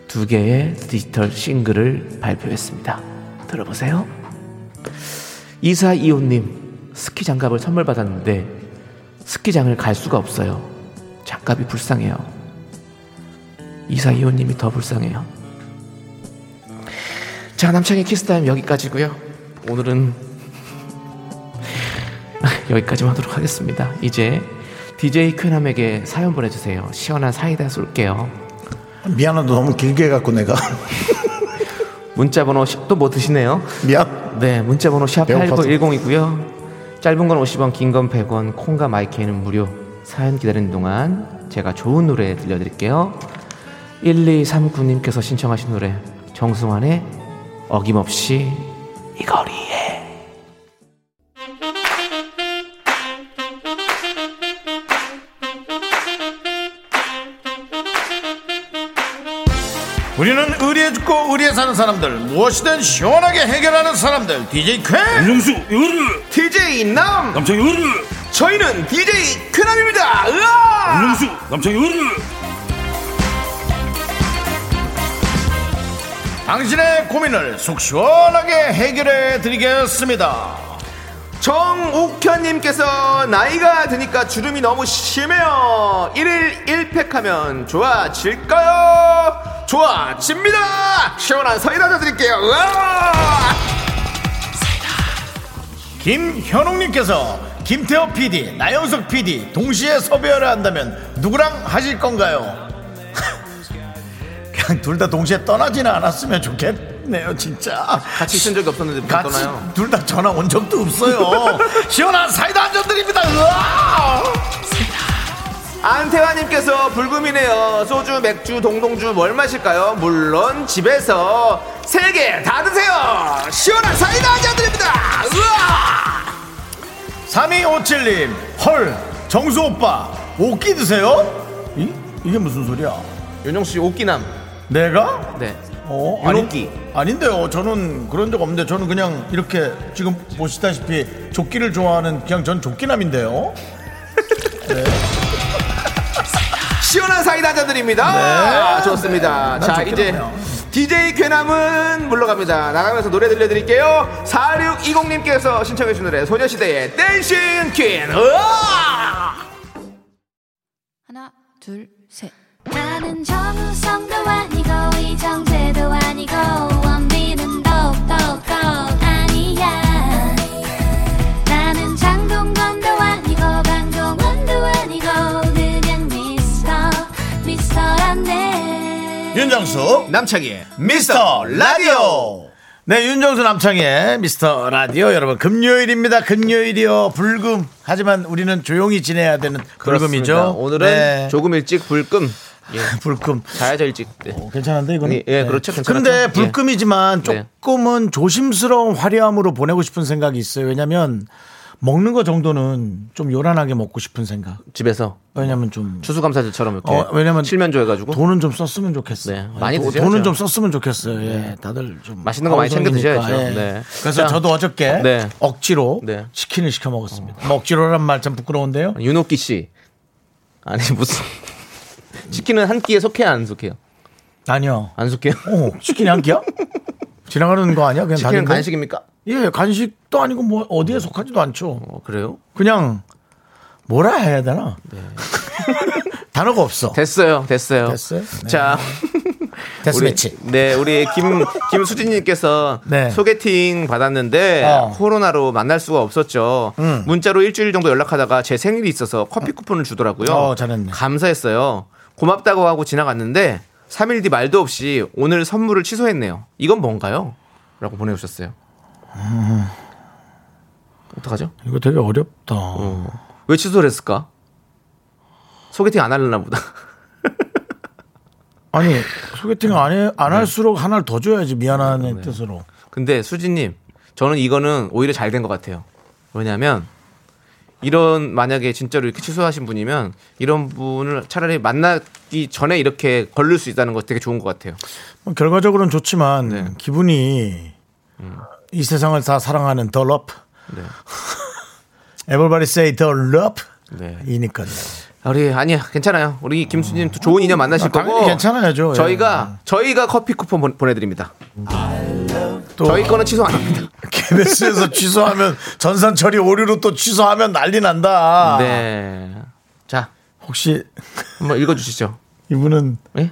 두 개의 디지털 싱글을 발표했습니다. 들어보세요. 이사 이호님 스키 장갑을 선물 받았는데 스키장을 갈 수가 없어요. 장갑이 불쌍해요. 이사 이호님이 더 불쌍해요. 자 남창의 키스타임 여기까지고요. 오늘은 *laughs* 여기까지만 하도록 하겠습니다. 이제 DJ 쾌남에게 사연 보내주세요. 시원한 사이다 쏠게요. 미안하다 너무 길게 해갖고 내가 *laughs* 문자번호 또뭐 드시네요? 미안. 네, 문자번호 샵 배고파서. 8910이고요. 짧은 건 50원, 긴 건 100원, 콩과 마이크는 무료. 사연 기다리는 동안 제가 좋은 노래 들려드릴게요. 1239님께서 신청하신 노래 정승환의 어김없이 이 거리 우리는 의리에 죽고 의리에 사는 사람들 무엇이든 시원하게 해결하는 사람들 DJ 쾌 윤정수 으르 DJ 남 남창희 으르 저희는 DJ 쾌남입니다. 으아! 윤수 남창희 으르 당신의 고민을 속 시원하게 해결해 드리겠습니다. 정옥현님께서 나이가 드니까 주름이 너무 심해요. 1일 1팩 하면 좋아질까요? 좋아집니다! 시원한 사이다 드릴게요. 김현웅님께서 김태호 PD, 나영석 PD 동시에 섭외를 한다면 누구랑 하실 건가요? *laughs* 그냥 둘 다 동시에 떠나지는 않았으면 좋겠네요, 진짜. 같이 있은 적이 없었는데 같이 떠나요? 둘다 전화 온 적도 없어요. *laughs* 시원한 사이다 한 잔 드립니다. 으아! 안태환님께서 불금이네요. 소주, 맥주, 동동주 뭘 마실까요? 물론 집에서 세 개 다 드세요. 시원한 사이다 한잔 드립니다. 으아! 3257님, 헐, 정수 오빠, 오끼 드세요? 이? 이게 무슨 소리야? 윤용 씨 옷기남. 내가? 네. 어, 윤옥기. 아니, 아닌데요. 저는 그런 적 없는데 저는 그냥 이렇게 지금 보시다시피 조끼를 좋아하는 그냥 전 조끼남인데요. *laughs* 시원한 사이다 한잔 드립니다. 네. 아, 좋습니다. 난 자, 이제. DJ 쾌남은 물러갑니다. 나가면서 노래 들려드릴게요. 4620님께서 신청해주신 노래 소녀시대의 댄싱 퀸. 으아! 하나, 둘, 셋. 나는 정우성도 아니고 이정재도 아니고 윤정수, 남창희의 미스터 라디오. 네, 윤정수 남창의 미스터 라디오 여러분 금요일입니다. 금요일이요. 불금. 하지만 우리는 조용히 지내야 되는 불금이죠. 그렇습니다. 오늘은 네. 조금 일찍 불금. 예. 불금. 자야자 일찍. 네. 어, 괜찮은데 이거는? 예, 예, 그렇죠. 괜찮았죠. 근데 예. 불금이지만 네. 조금은 조심스러운 화려함으로 보내고 싶은 생각이 있어요. 왜냐면 먹는 거 정도는 좀 요란하게 먹고 싶은 생각. 집에서 왜냐면 좀 추수감사절처럼 이렇게 어, 왜냐면 칠면조 해가지고 돈은 좀 썼으면 좋겠어요. 네, 많이 도- 드셔야죠. 돈은 좀 썼으면 좋겠어요. 예, 다들 좀 맛있는 거 많이 챙겨 드셔야죠. 예. 네. 그래서 자, 저도 어저께 네. 억지로 네. 치킨을 시켜 먹었습니다. 뭐 억지로란 말 참 부끄러운데요. 윤옥기 씨. 아니 무슨 *laughs* 치킨은 한 끼에 속해야 안 속해요? 아니요. 안 속해요? 어, 치킨이 한 끼야? *laughs* 지나가는 거 아니야? 그냥 치킨은? 간식입니까? 예, 간식도 아니고 뭐 어디에 속하지도 않죠. 어, 그래요? 그냥 뭐라 해야 되나? *laughs* 단어가 없어. 됐어요, 됐어요. 됐어요? 네. 자, *laughs* 데스 우리. 네, 우리 김 김수진님께서 네. 소개팅 받았는데 어. 코로나로 만날 수가 없었죠. 음. 문자로 일주일 정도 연락하다가 제 생일이 있어서 커피 쿠폰을 주더라고요. 어, 잘했네. 감사했어요. 고맙다고 하고 지나갔는데 3일 뒤 말도 없이 오늘 선물을 취소했네요. 이건 뭔가요? 라고 보내주셨어요. 음. 어떡하죠? 이거 되게 어렵다. 왜 취소를 했을까? 소개팅 안 하려나 보다. *laughs* 아니 소개팅 안, 해, 안 할수록 하나를 더 줘야지 미안한 뜻으로. 근데 수진님, 저는 이거는 오히려 잘 된 것 같아요. 왜냐하면 이런 만약에 진짜로 이렇게 취소하신 분이면 이런 분을 차라리 만나기 전에 이렇게 걸릴 수 있다는 거 되게 좋은 것 같아요. 뭐 결과적으로는 좋지만 네. 기분이 이 세상을 다 사랑하는 the love. 네. *laughs* Everybody say the love. 네. 이니까요. 우리 아니야 괜찮아요. 우리 김수진님 도 좋은 인연 만나실 아, 거고 괜찮아야죠. 예. 저희가 저희가 커피 쿠폰 보- 보내드립니다. 또 저희 거는 취소 안 합니다. *laughs* KBS에서 취소하면 전산 처리 오류로 또 취소하면 난리 난다. 네. 자 혹시 한번 읽어주시죠. 이분은 예?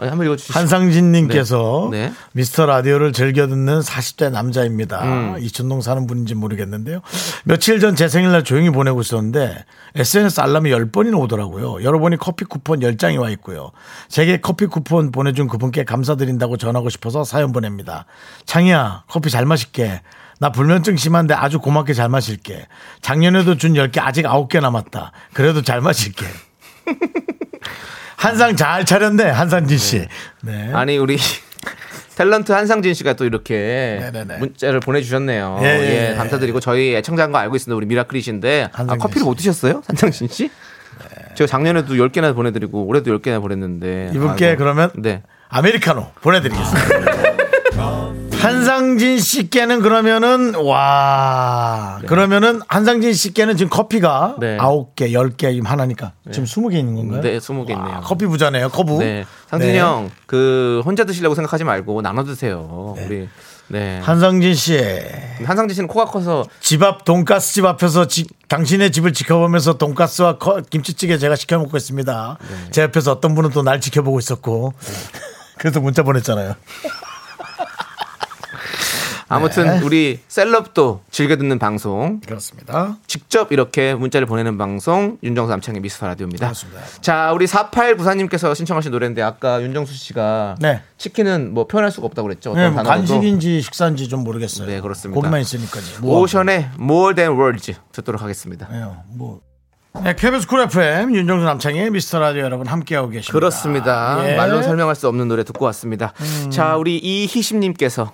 어, 한번 읽어주시죠. 한상진님께서 네. 네. 미스터 라디오를 즐겨 듣는 40대 남자입니다. 음. 이천동 사는 분인지 모르겠는데요. 며칠 전 제 생일날 조용히 보내고 있었는데 SNS 알람이 10번이나 오더라고요. 열어보니 커피 쿠폰 10장이 와 있고요. 제게 커피 쿠폰 보내준 그분께 감사드린다고 전하고 싶어서 사연 보냅니다. 창희야, 커피 잘 마실게. 나 불면증 심한데 아주 고맙게 잘 마실게. 작년에도 준 10개 아직 9개 남았다. 그래도 잘 마실게. *laughs* 한상 잘 차렸네, 한상진 씨. 네. 아니 우리 *laughs* 탤런트 한상진 씨가 또 이렇게 네네네. 문자를 보내주셨네요. 예, 예, 예. 감사드리고 저희 애청자인 거 알고 있습니다. 우리 미라클이신데 아, 한상진 커피를 씨. 못 드셨어요, 한상진 씨? 제가 작년에도 10개나 보내드리고 올해도 10개나 보냈는데 이분께 아이고. 그러면 네 아메리카노 보내드리겠습니다. *laughs* 한상진 씨께는 그러면은 와 그러면은 한상진 씨께는 지금 커피가 네. 아홉 개, 열 개 지금 하나니까 지금 스무 개 있는 건가요? 네, 20개 있네요. 와, 커피 부자네요. 커브. 네. 상진이 네. 형, 그, 혼자 드시려고 생각하지 말고 나눠 드세요. 우리, 네. 한상진 씨. 한상진 씨는 코가 커서 집 앞 돈가스 집 앞에서 지- 당신의 집을 지켜보면서 돈가스와 커- 김치찌개 제가 시켜 먹고 있습니다. 네. 제 옆에서 어떤 분은 또 날 지켜보고 있었고 *laughs* 그래서 문자 보냈잖아요. *laughs* 아무튼 네. 우리 celeb도 즐겨 듣는 방송 그렇습니다. 직접 이렇게 문자를 보내는 방송 윤정수 남창의 미스터 라디오입니다. 그렇습니다. 자, 우리 4894님께서 신청하신 노래인데 아까 윤정수 씨가 네. 치킨은 뭐 표현할 수가 없다고 그랬죠. 어떤 네, 뭐. 간식인지 식사인지 좀 모르겠어요. 네, 그렇습니다. 고기만 있으니까지. 뭐 오션의 More Than Words 듣도록 하겠습니다. 네, 뭐. 네, KBS Cool FM 윤정수 남창의 미스터 라디오 여러분 함께하고 계십니다. 그렇습니다. 예. 음. 말로 설명할 수 없는 노래 듣고 왔습니다. 자, 우리 이희심님께서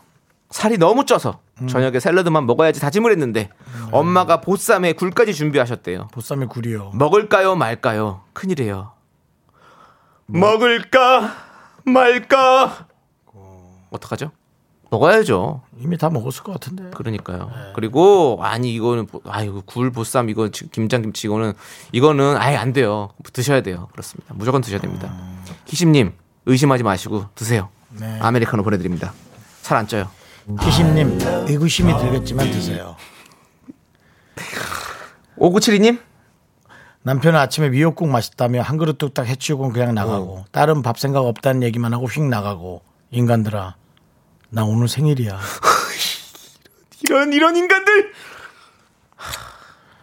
살이 너무 쪄서 음. 저녁에 샐러드만 먹어야지 다짐을 했는데 엄마가 보쌈에 굴까지 준비하셨대요. 보쌈의 굴이요. 먹을까요 말까요? 큰일이에요. 먹을까 말까? 어떡하죠? 먹어야죠. 이미 다 먹었을 것 같은데. 그러니까요. 네. 그리고 아니 이거는 보- 아이고 굴 보쌈 이거 지- 김장김치 이거는 이거는 아예 안 돼요. 드셔야 돼요. 그렇습니다. 무조건 드셔야 됩니다. 희심님 의심하지 마시고 드세요. 네. 아메리카노 보내드립니다. 살 안 쪄요. 희심님 의구심이 들겠지만 드세요. 5972님 남편은 아침에 미역국 맛있다며 한 그릇 뚝딱 해치우고 그냥 나가고 어. 딸은 밥 생각 없다는 얘기만 하고 휙 나가고 인간들아 나 오늘 생일이야. *laughs* 이런 이런 인간들. 하,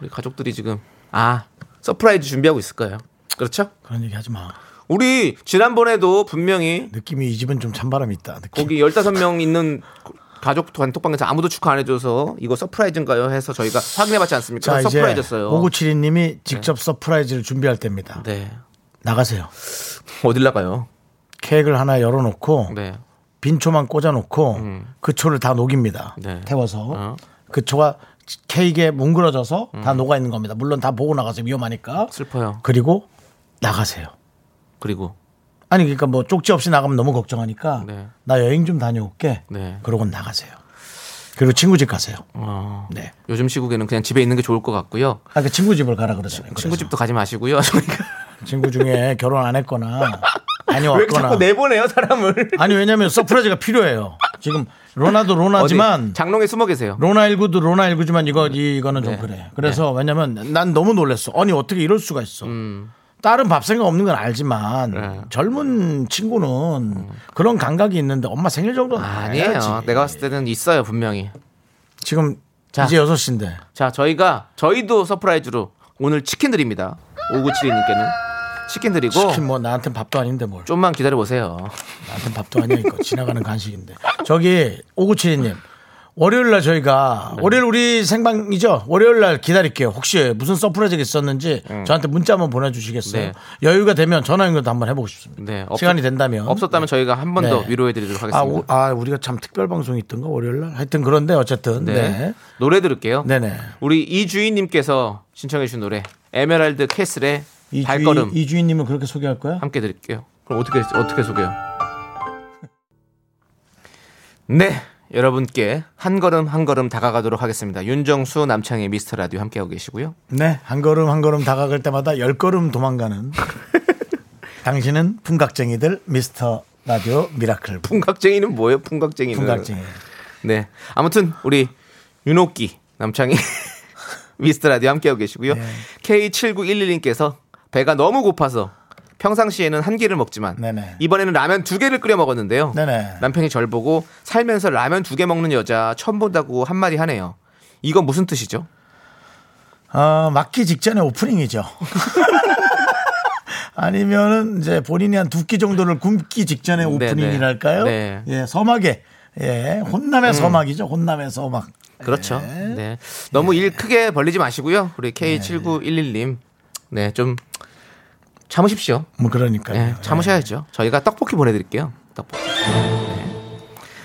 우리 가족들이 지금 아 surprise 준비하고 있을 거예요. 그렇죠? 그런 얘기 하지 마. 우리 지난번에도 분명히 느낌이 이 집은 좀 찬바람이 있다. 느낌. 거기 15명 있는 가족 단톡방에서 아무도 축하 안 해줘서 이거 surprise인가요? 해서 저희가 확인해봤지 않습니까? 자 서프라이즈였어요. 5972님이 직접 surprise를 준비할 때입니다. 네. 나가세요. 어딜 나가요? 케이크를 하나 열어놓고 네. 빈 초만 꽂아놓고 그 초를 다 녹입니다. 네. 태워서 어. 그 초가 케이크에 뭉그러져서 다 녹아 있는 겁니다. 물론 다 보고 나가서 위험하니까. 슬퍼요. 그리고 나가세요. 그리고 아니 그러니까 뭐 쪽지 없이 나가면 너무 걱정하니까 네. 나 여행 좀 다녀올게. 네. 그러고 나가세요. 그리고 친구 집 가세요. 어, 네. 요즘 시국에는 그냥 집에 있는 게 좋을 것 같고요. 아, 그 친구 집을 가라 그러잖아요. 친구 집도 가지 마시고요. 저희가 *laughs* 친구 중에 결혼 안 했거나 왜 다녀왔거나 자꾸 내보내요 사람을? *laughs* 아니 왜냐면 surprise가 필요해요. 지금 코로나도 코로나지만 어디 장롱에 숨어 계세요. 코로나 19도 코로나 19지만 이거 이거는 좀 네. 그래. 그래서 왜냐면 난 너무 놀랐어. 아니 어떻게 이럴 수가 있어. 음. 딸은 밥 생각 없는 건 알지만 네. 음. 젊은 친구는 그런 감각이 있는데 엄마 생일 정도는 아니에요. 알아야지. 내가 봤을 때는 있어요 분명히. 지금 자. 이제 6시인데 자 저희가 저희도 surprise로 오늘 치킨 드립니다. 5972님께는 치킨 드리고 치킨 뭐 나한테 밥도 아닌데 뭘. 좀만 기다려 보세요. 나한테 밥도 아니야 이거 지나가는 *laughs* 간식인데. 저기 5972님 월요일 날 저희가 네. 월요일 우리 생방이죠. 월요일 날 기다릴게요. 혹시 무슨 surprise가 있었는지 저한테 문자 한번 보내주시겠어요. 네. 여유가 되면 전화 연결도 한번 해보고 싶습니다. 네, 없- 시간이 된다면 없었다면 저희가 한 번 더 네. 위로해드리도록 아, 하겠습니다. 우- 아, 우리가 참 특별 방송이 있던가 월요일 날 하여튼 그런데 어쨌든 네. 네. 노래 들을게요. 네 네. 우리 이주인님께서 신청해주신 노래 에메랄드 캐슬의 이 발걸음 주인, 이 주인님은 그렇게 소개할 거야? 함께 드릴게요. 그럼 어떻게 어떻게 소개요? *laughs* 네, 여러분께 한 걸음 한 걸음 다가가도록 하겠습니다. 윤정수 남창희의 미스터 라디오 함께하고 계시고요. 네, 한 걸음 한 걸음 다가갈 때마다 열 걸음 도망가는 *laughs* 당신은 풍각쟁이들 미스터 라디오 미라클 풍각쟁이는 뭐예요? 풍각쟁이는 풍각쟁이. 네, 아무튼 우리 윤옥기 남창이 *laughs* 미스터 라디오 함께하고 계시고요. 네. K7911님께서 배가 너무 고파서 평상시에는 한 끼를 먹지만 네네. 이번에는 라면 두 개를 끓여 먹었는데요. 네네. 남편이 절 보고 살면서 라면 두 개 먹는 여자 처음 본다고 한마디 하네요. 이건 무슨 뜻이죠? 어, 맞기 직전에 오프닝이죠. *laughs* 아니면은 이제 본인이 한 두 끼 정도를 굶기 직전에 네네. 오프닝이랄까요? 네. 예, 서막에 예, 혼남의 서막이죠. 혼남의 서막. 그렇죠. 네. 네. 너무 일 크게 벌리지 마시고요. 우리 K7911님. 네, 좀 참으십시오. 뭐 그러니까요. 네, 참으셔야죠. 저희가 떡볶이 보내드릴게요. 떡볶이.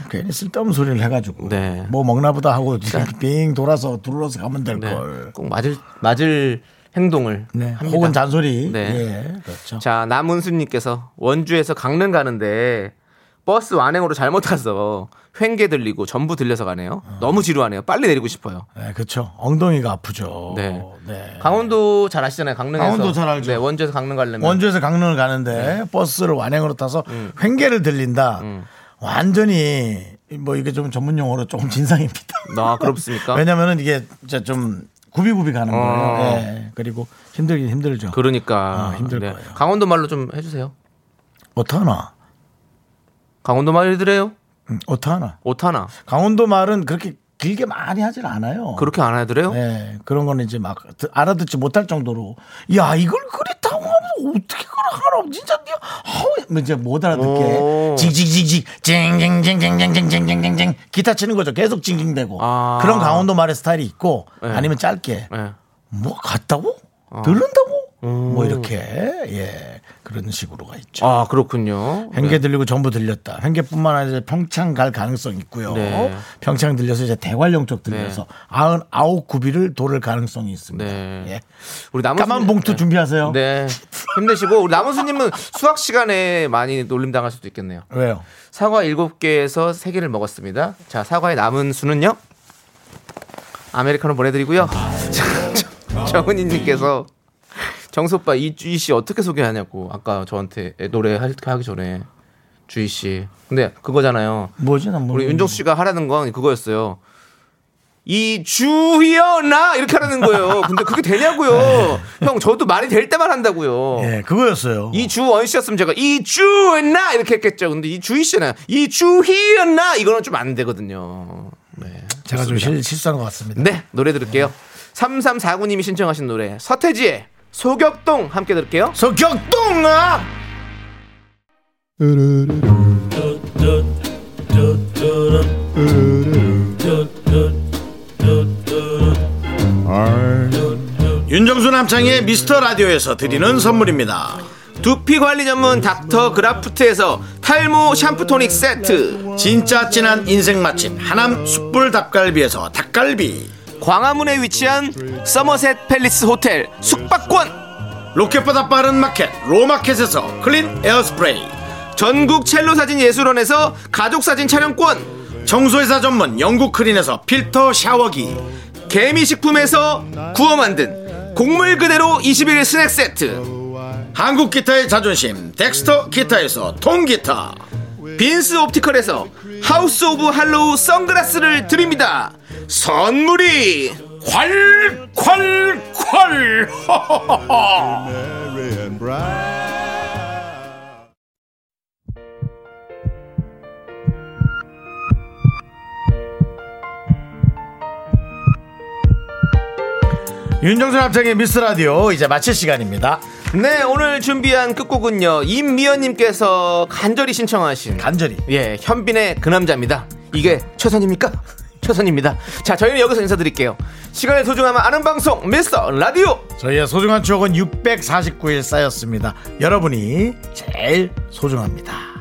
괜히 쓸데없는 소리를 해가지고 네. 뭐 먹나보다 하고 빙 돌아서 둘러서 가면 될 네. 걸. 꼭 맞을 맞을 행동을 네. 합니다. 혹은 잔소리. 네. 예, 그렇죠. 자, 남은수님께서 원주에서 강릉 가는데 버스 완행으로 잘못 타서 횡계 들리고 전부 들려서 가네요. 너무 지루하네요. 빨리 내리고 싶어요. 네, 그렇죠. 엉덩이가 아프죠. 네. 네. 강원도 잘 아시잖아요. 강릉에서. 강원도 잘 알죠. 네, 원주에서 강릉 가려면 원주에서 강릉을 가는데 버스를 완행으로 타서 횡계를 들린다. 완전히 뭐 이게 좀 전문 용어로 조금 진상입니다. 아, 그렇습니까? *laughs* 왜냐면은 이게 진짜 좀 구비구비 가는 거예요. 어. 예. 그리고 힘들긴 힘들죠. 그러니까 아, 힘들 네. 거예요. 강원도 말로 좀 해주세요. 어떠하나? 강원도 말이더래요. 음, 어떠하나? 오타나 강원도 말은 그렇게 길게 많이 하질 않아요. 그렇게 안 하더래요. 네, 그런 거는 이제 막 드- 알아듣지 못할 정도로 야 이걸 그래 타고 하면 어떻게 그래 하라 진짜 네가 하우 이제 못 알아듣게 오. 징징징징 징징징징징징징징징 기타 치는 거죠 계속 징징대고 아. 그런 강원도 말의 스타일이 있고 네. 아니면 짧게 네. 뭐 같다고 들른다고 뭐 이렇게 예 그런 식으로가 있죠. 아 그렇군요. 횡계 들리고 전부 들렸다. 횡계뿐만 아니라 평창 갈 가능성이 있고요. 네. 평창 들려서 이제 대관령 쪽 들려서 아흔 아홉 구비를 도를 가능성이 있습니다. 네. 예. 우리 남은 까만 봉투 네. 준비하세요. 네. 힘내시고 우리 남은 스님은 수학 시간에 많이 놀림 당할 수도 있겠네요. 왜요? 사과 7개에서 3개를 먹었습니다. 자, 사과의 남은 수는요? 아메리카노 보내드리고요. *laughs* 자, 정은희 님께서 정소빠 이 주희 씨 어떻게 소개하냐고 아까 저한테 노래 할- 하기 전에 주희 씨. 근데 그거잖아요. 뭐지? 난 우리. 윤정수 씨가 하라는 건 그거였어요. 이 주희여나 이렇게 하라는 거예요. 근데 그게 되냐고요. *laughs* 형 저도 말이 될 때만 한다고요. 예, 그거였어요. 이 주원 씨였으면 제가 이주나 이렇게 했겠죠. 근데 이 주희 씨는 이 주희였나 이거는 좀 안 되거든요. 네. 제가 좀 실, 실수한 것 같습니다. 네, 노래 들을게요. 3349님이 신청하신 노래 서태지의 소격동 함께 들을게요. 서격동아! 윤정수 남창의 미스터 라디오에서 드리는 선물입니다. 두피 관리 전문 닥터 그라프트에서 탈모 샴푸 토닉 세트. 진짜 진한 인생 맛집 하남 숯불 닭갈비에서 닭갈비 광화문에 위치한 서머셋 팰리스 호텔 숙박권. 로켓보다 빠른 마켓 로마켓에서 클린 에어스프레이 전국 첼로 사진 예술원에서 가족 사진 촬영권. 청소회사 전문 영국 클린에서 필터 샤워기 개미식품에서 구워 만든 곡물 그대로 21일 스낵 세트. 한국 기타의 자존심 덱스터 기타에서 통기타 빈스 옵티컬에서 하우스 오브 할로우 선글라스를 드립니다. 선물이 콸콸콸 윤정수 남창희의 미스터 라디오 이제 마칠 시간입니다 네 오늘 준비한 끝곡은요 임미연님께서 간절히 신청하신 간절히 예 현빈의 그 남자입니다. 이게 최선입니까? 최선입니다. 자 저희는 여기서 인사드릴게요. 시간의 소중함을 아는 방송 미스터 라디오. 저희의 소중한 추억은 649일 쌓였습니다 여러분이 제일 소중합니다